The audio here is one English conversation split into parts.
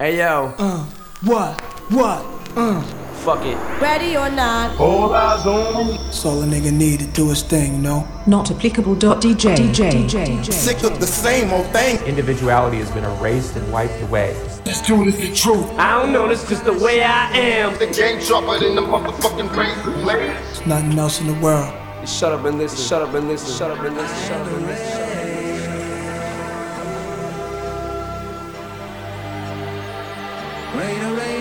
Hey yo, Uh, what? What? Uh. fuck it. Ready or not? All eyes on me. That's all a nigga need to do his thing, you know? Not applicable.dj. DJ. DJ. DJ. Sick of the same old thing. individuality has been erased and wiped away. This truth is the truth. I don't know, this just the way I am. The game sharper than the motherfucking razor blade. There's nothing else in the world. Shut up and listen, shut up and listen, shut up and listen, shut up and listen. Rain, rain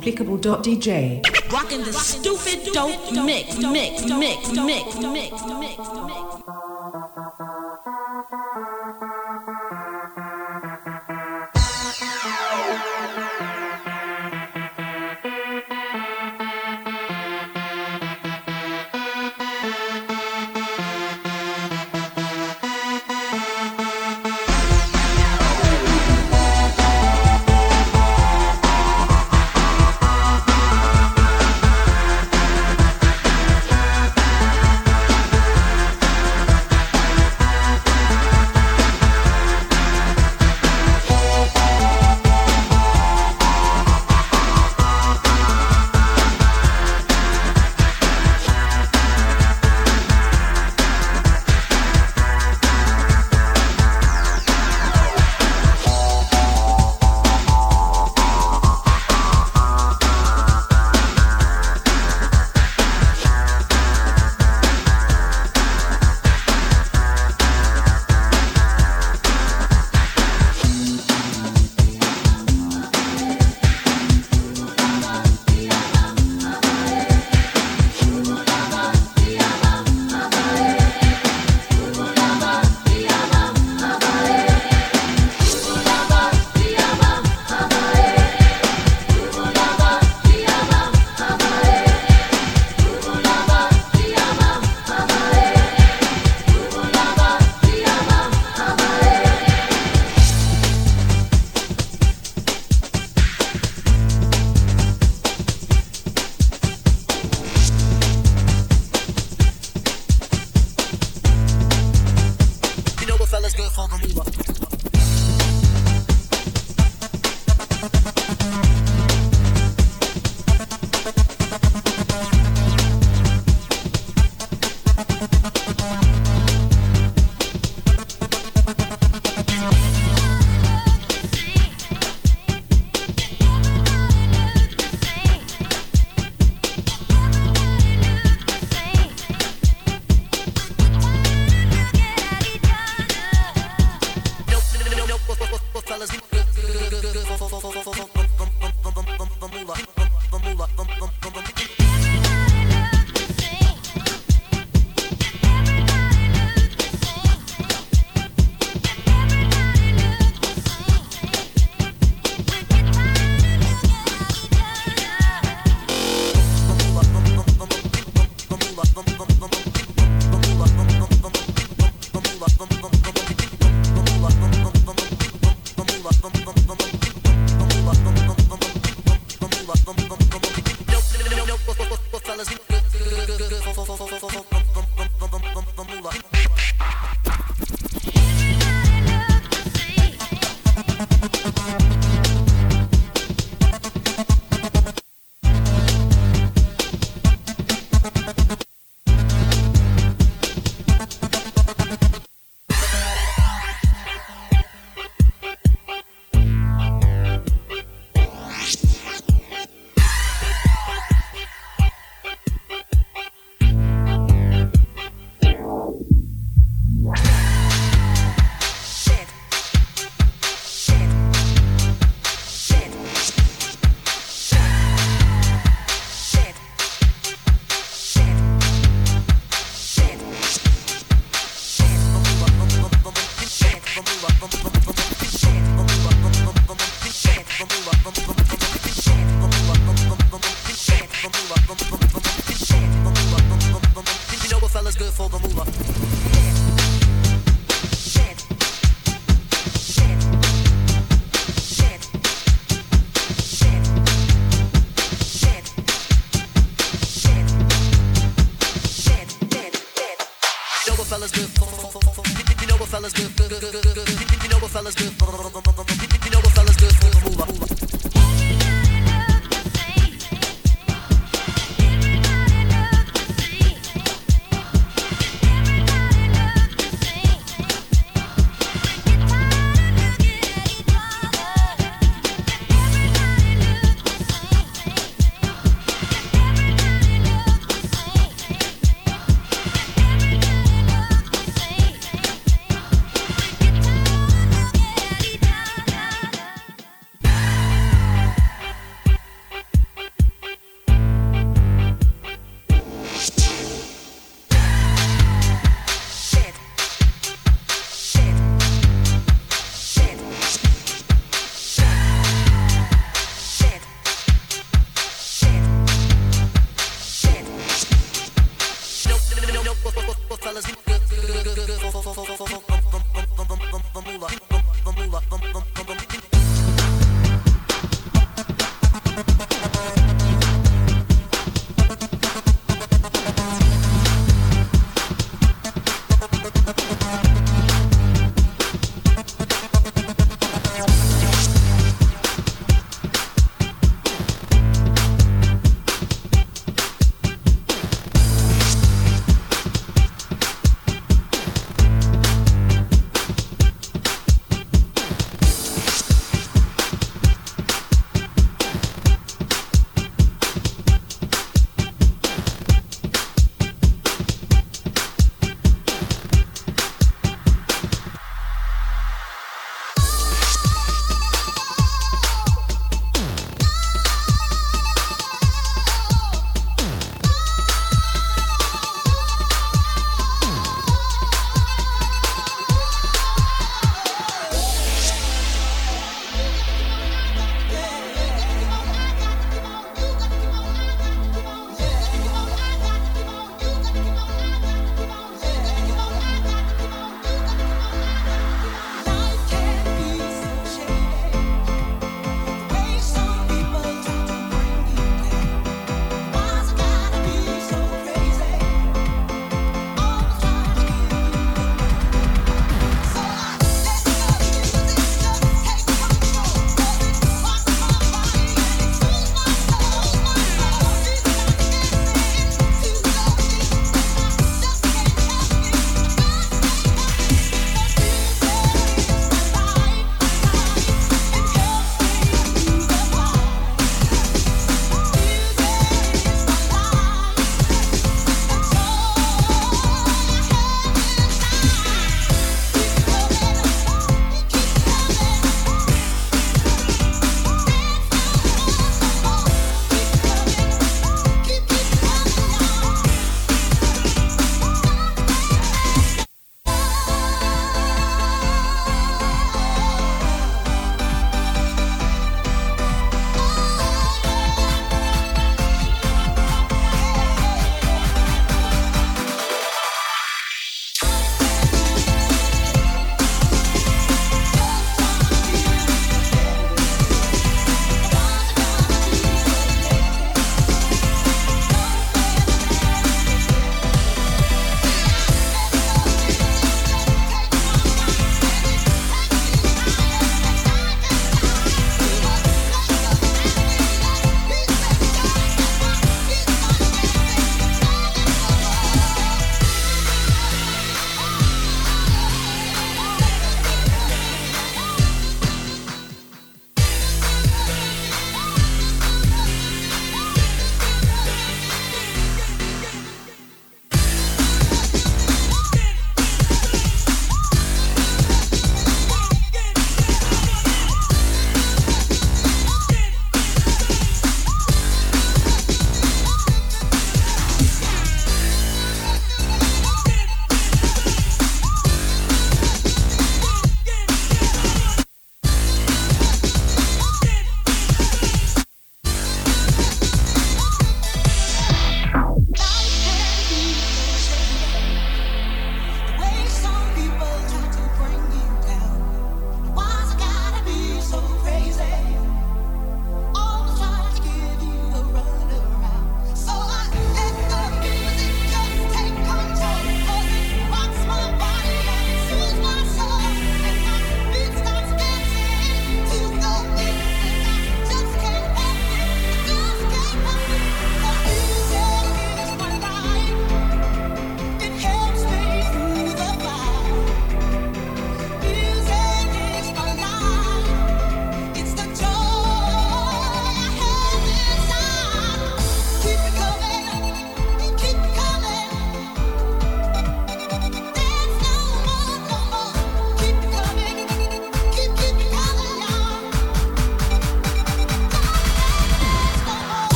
applicable.dj. Rocking the stupid dope mix, mix, mix, mix, mix, mix, mix.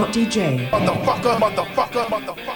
applicable.dj. Motherfucker, motherfucker, motherfucker.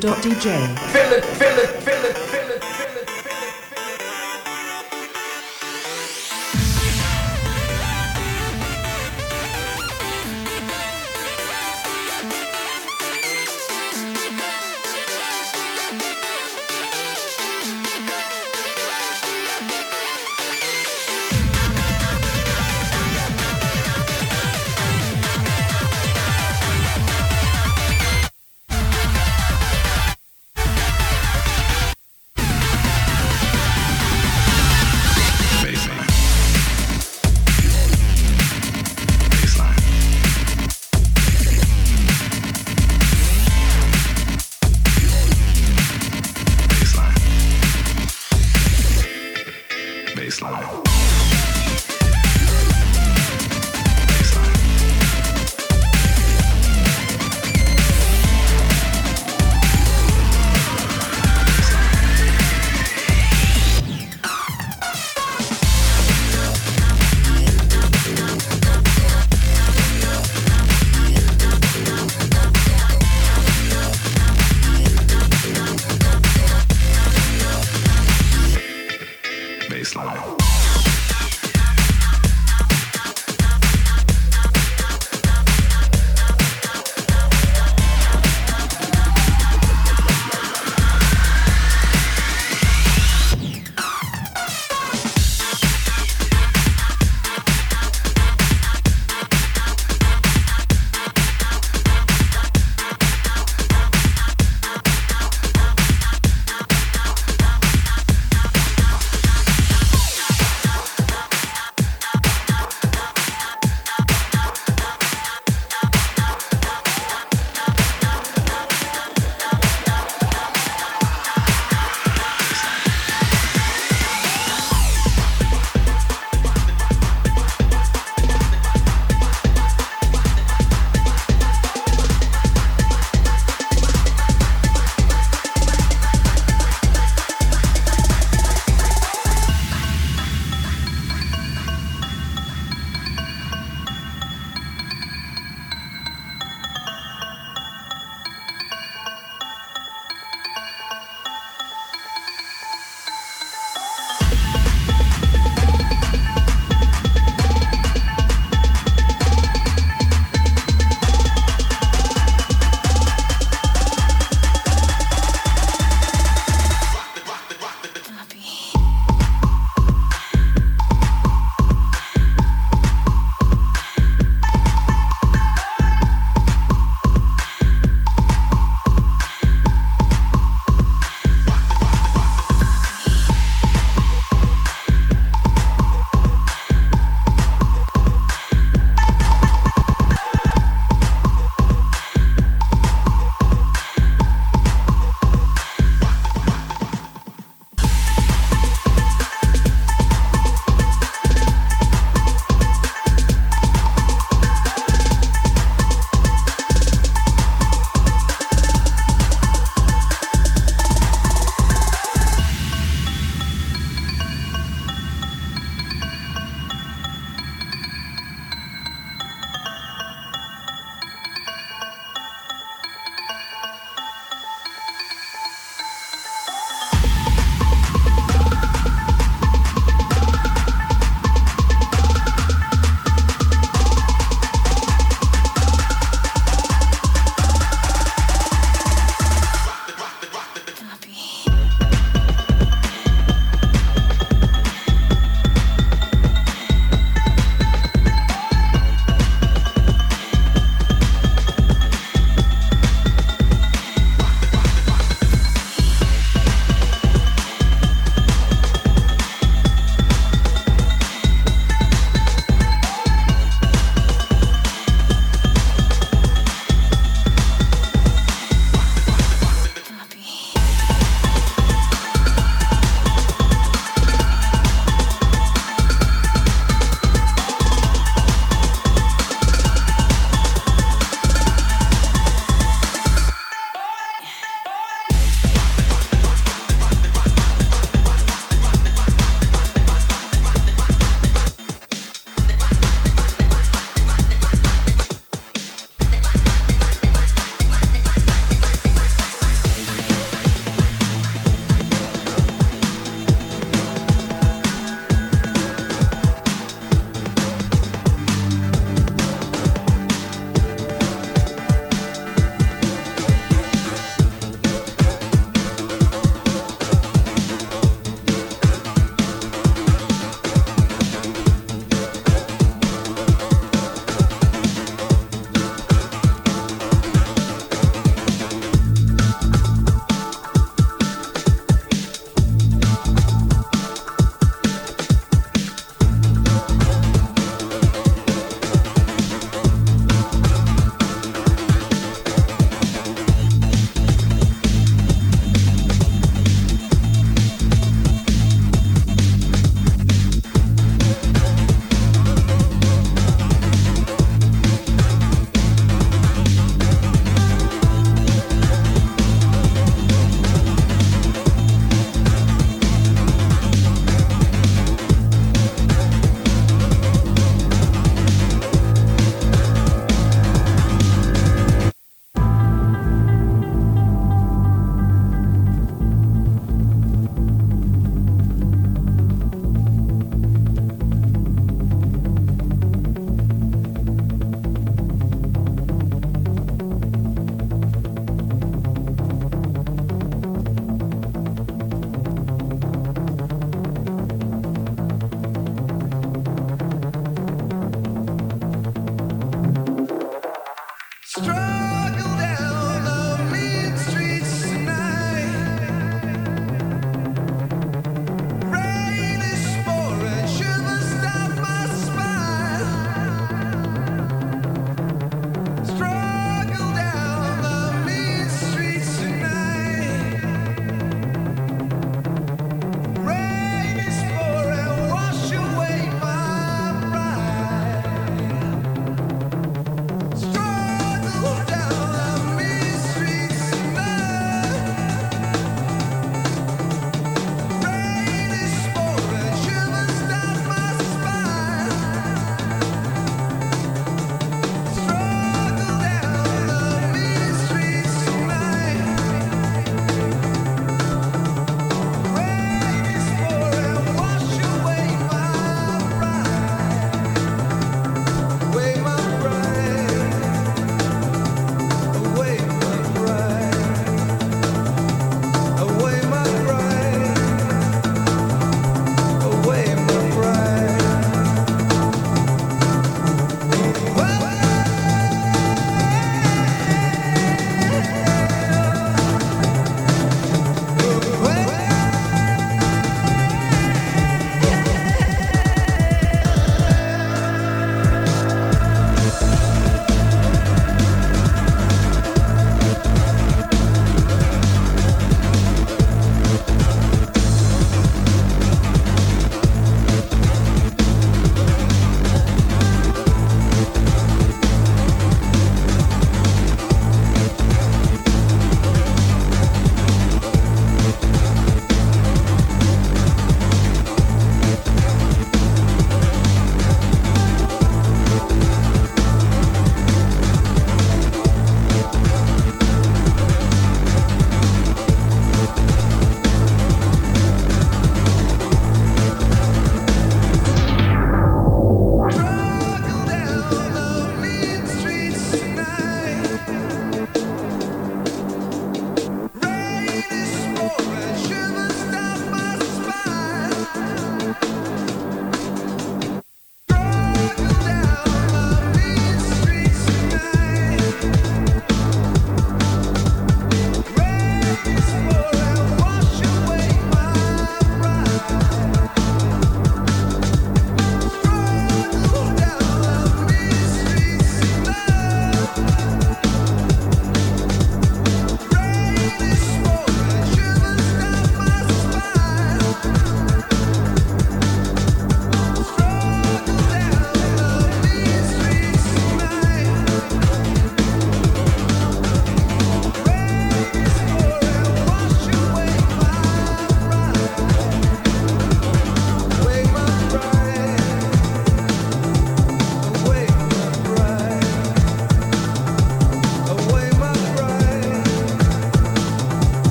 Notapplicable.dj. Feel it,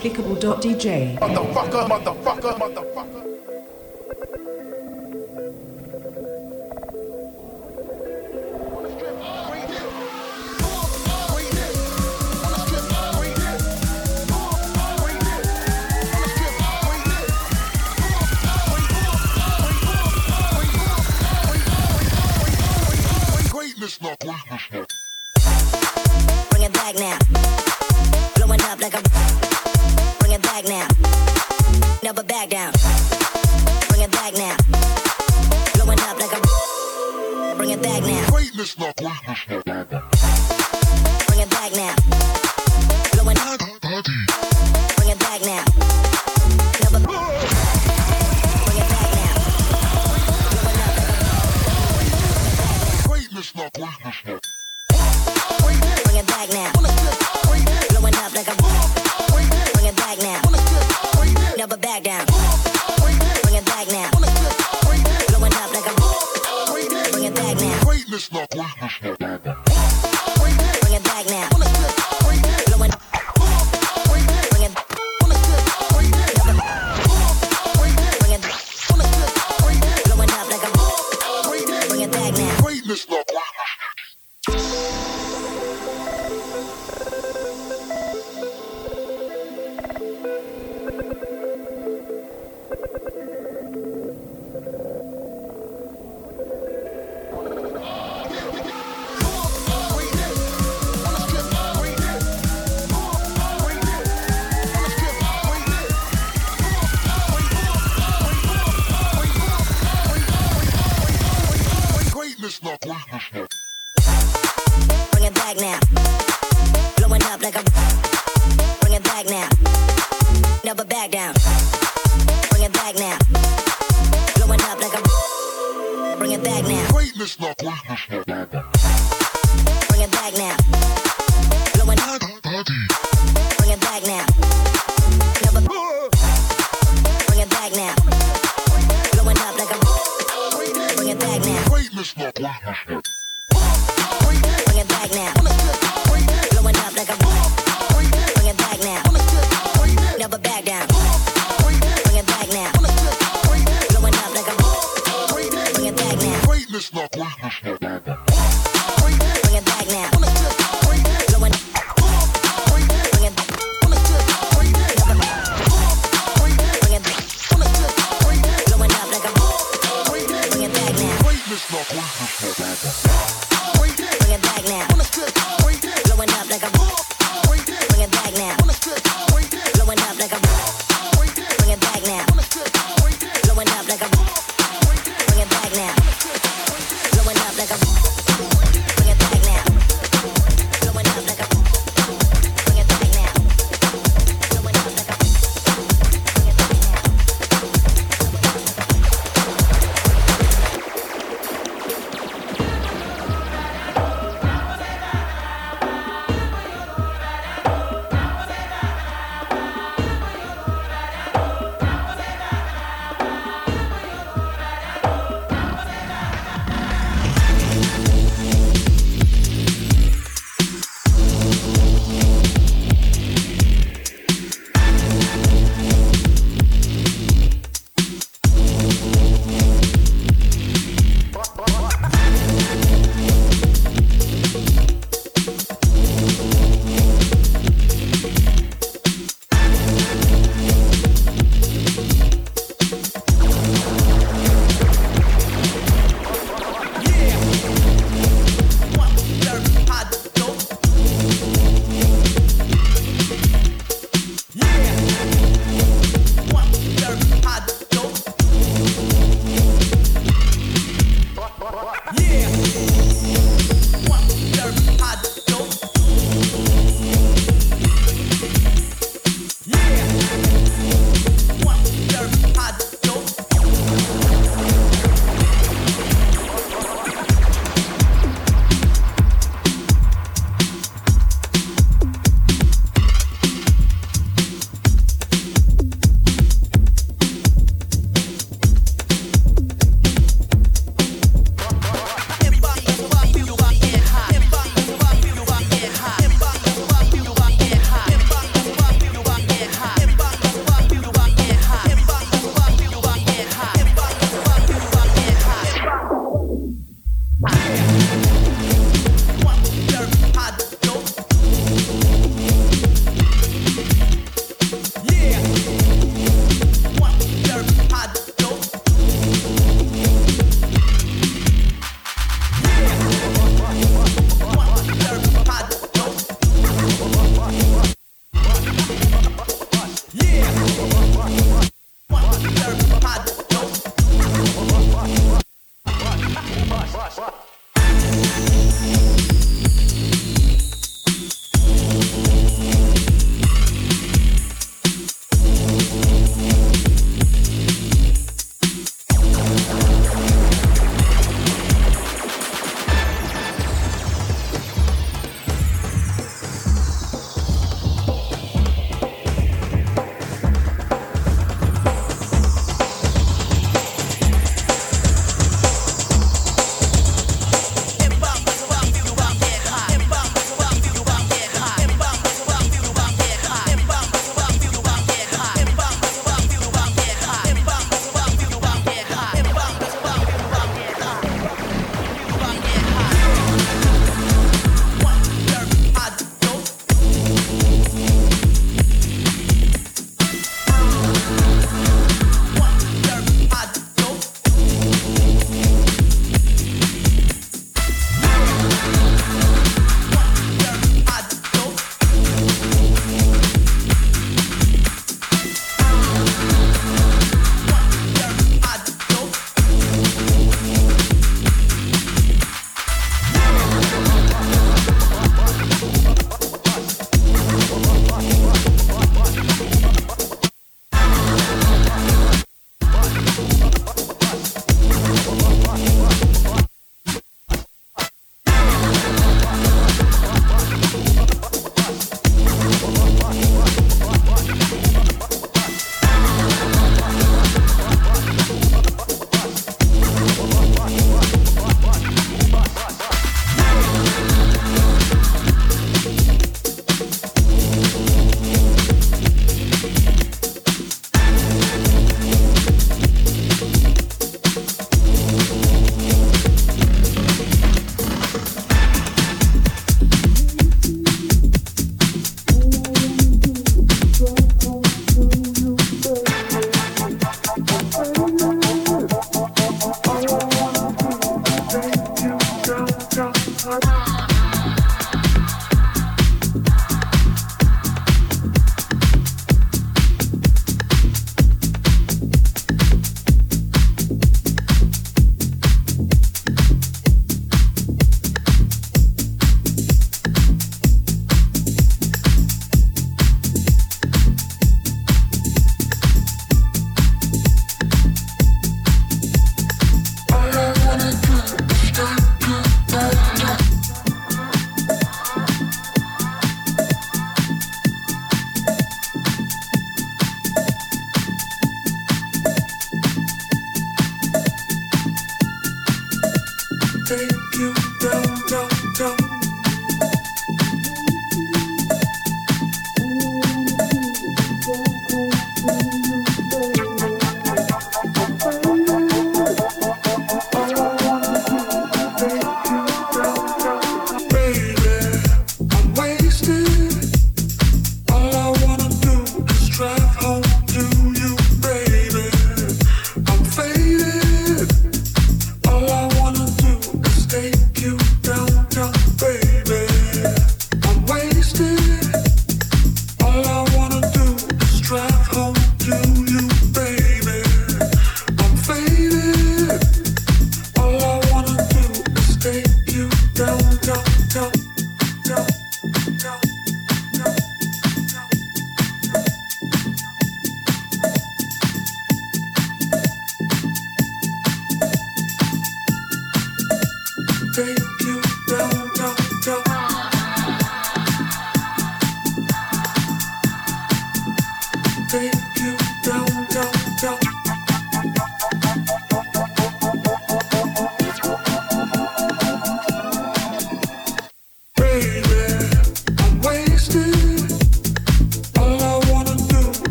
applicable.dj. Motherfucker, motherfucker, motherfucker.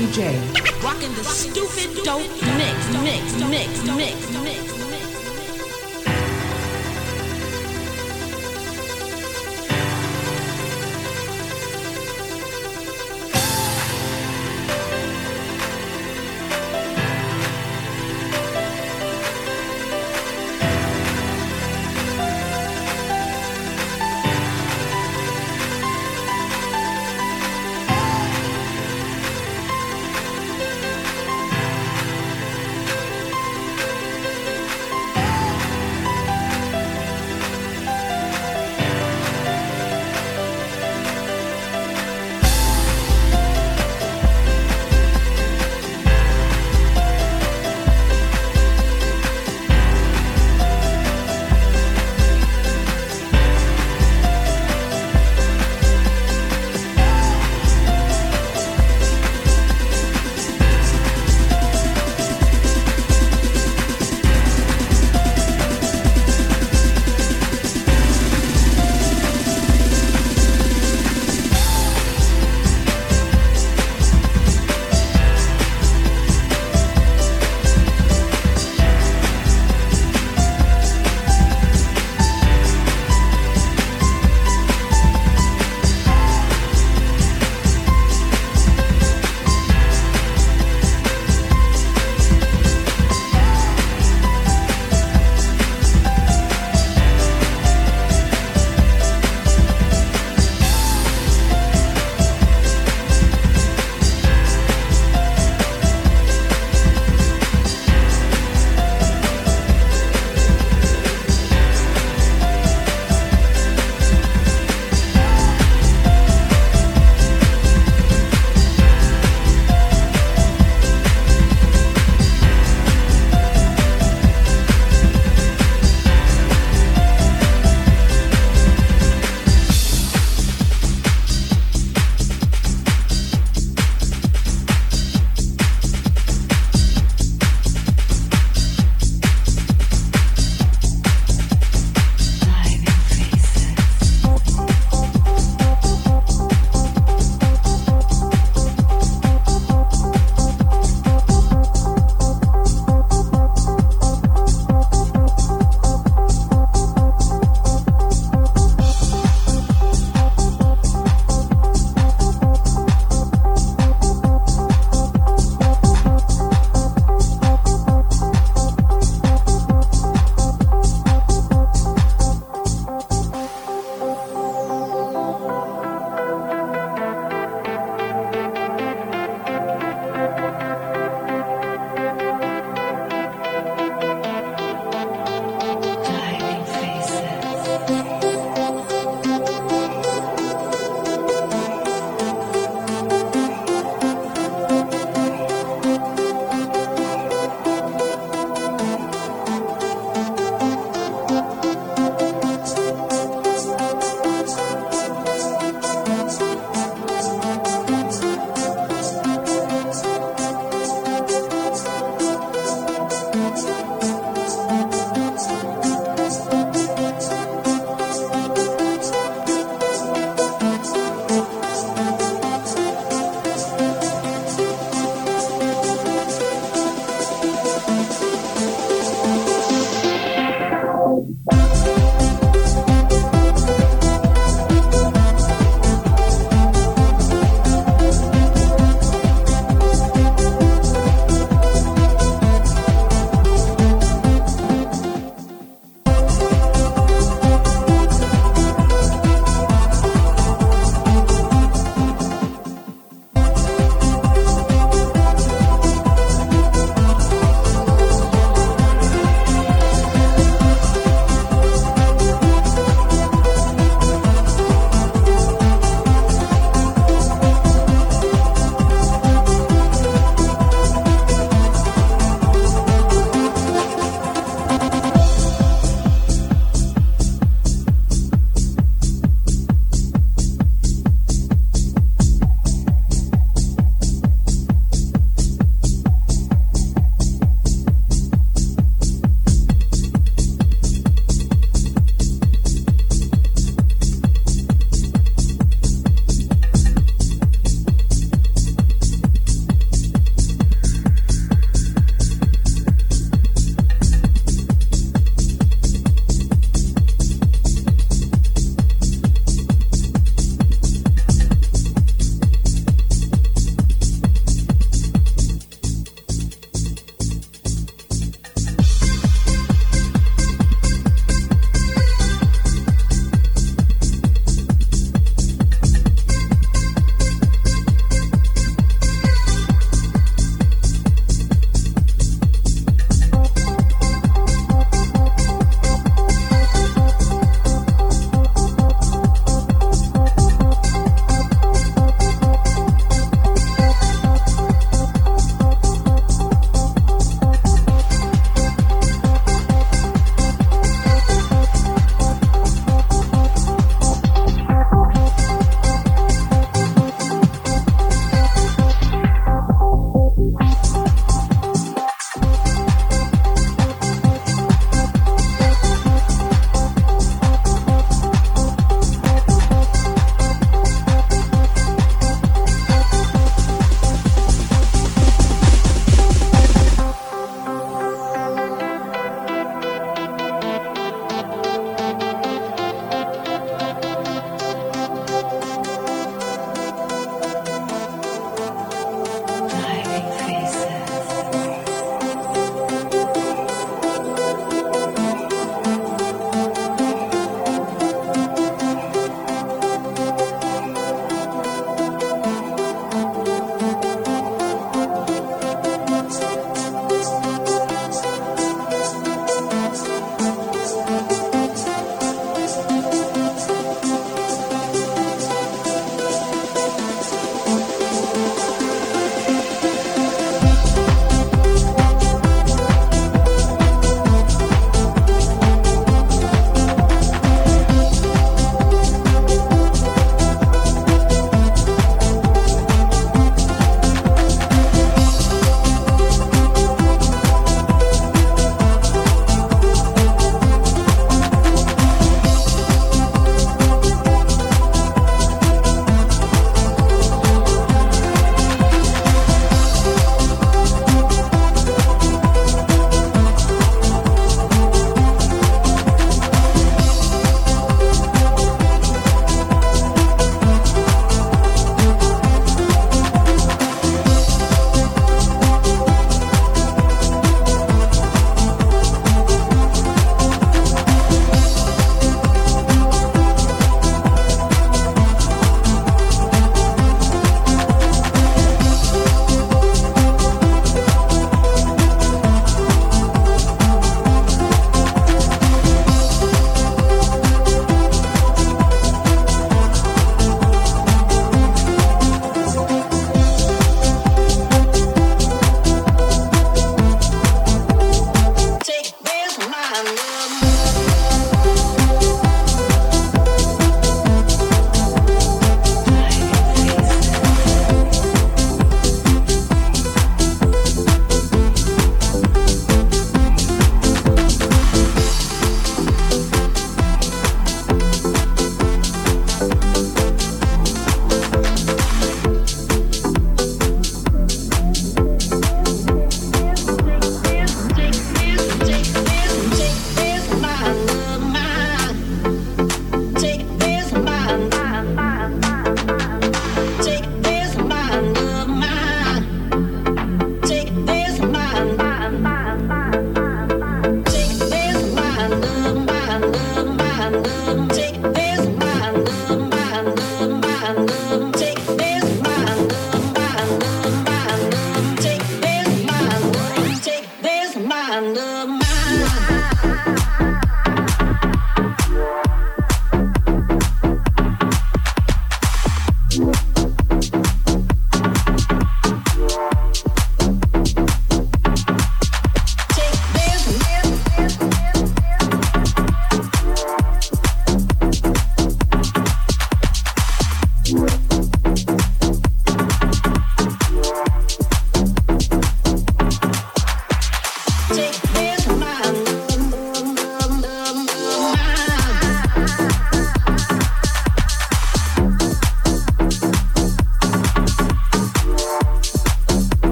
Basketball.dj. Rocking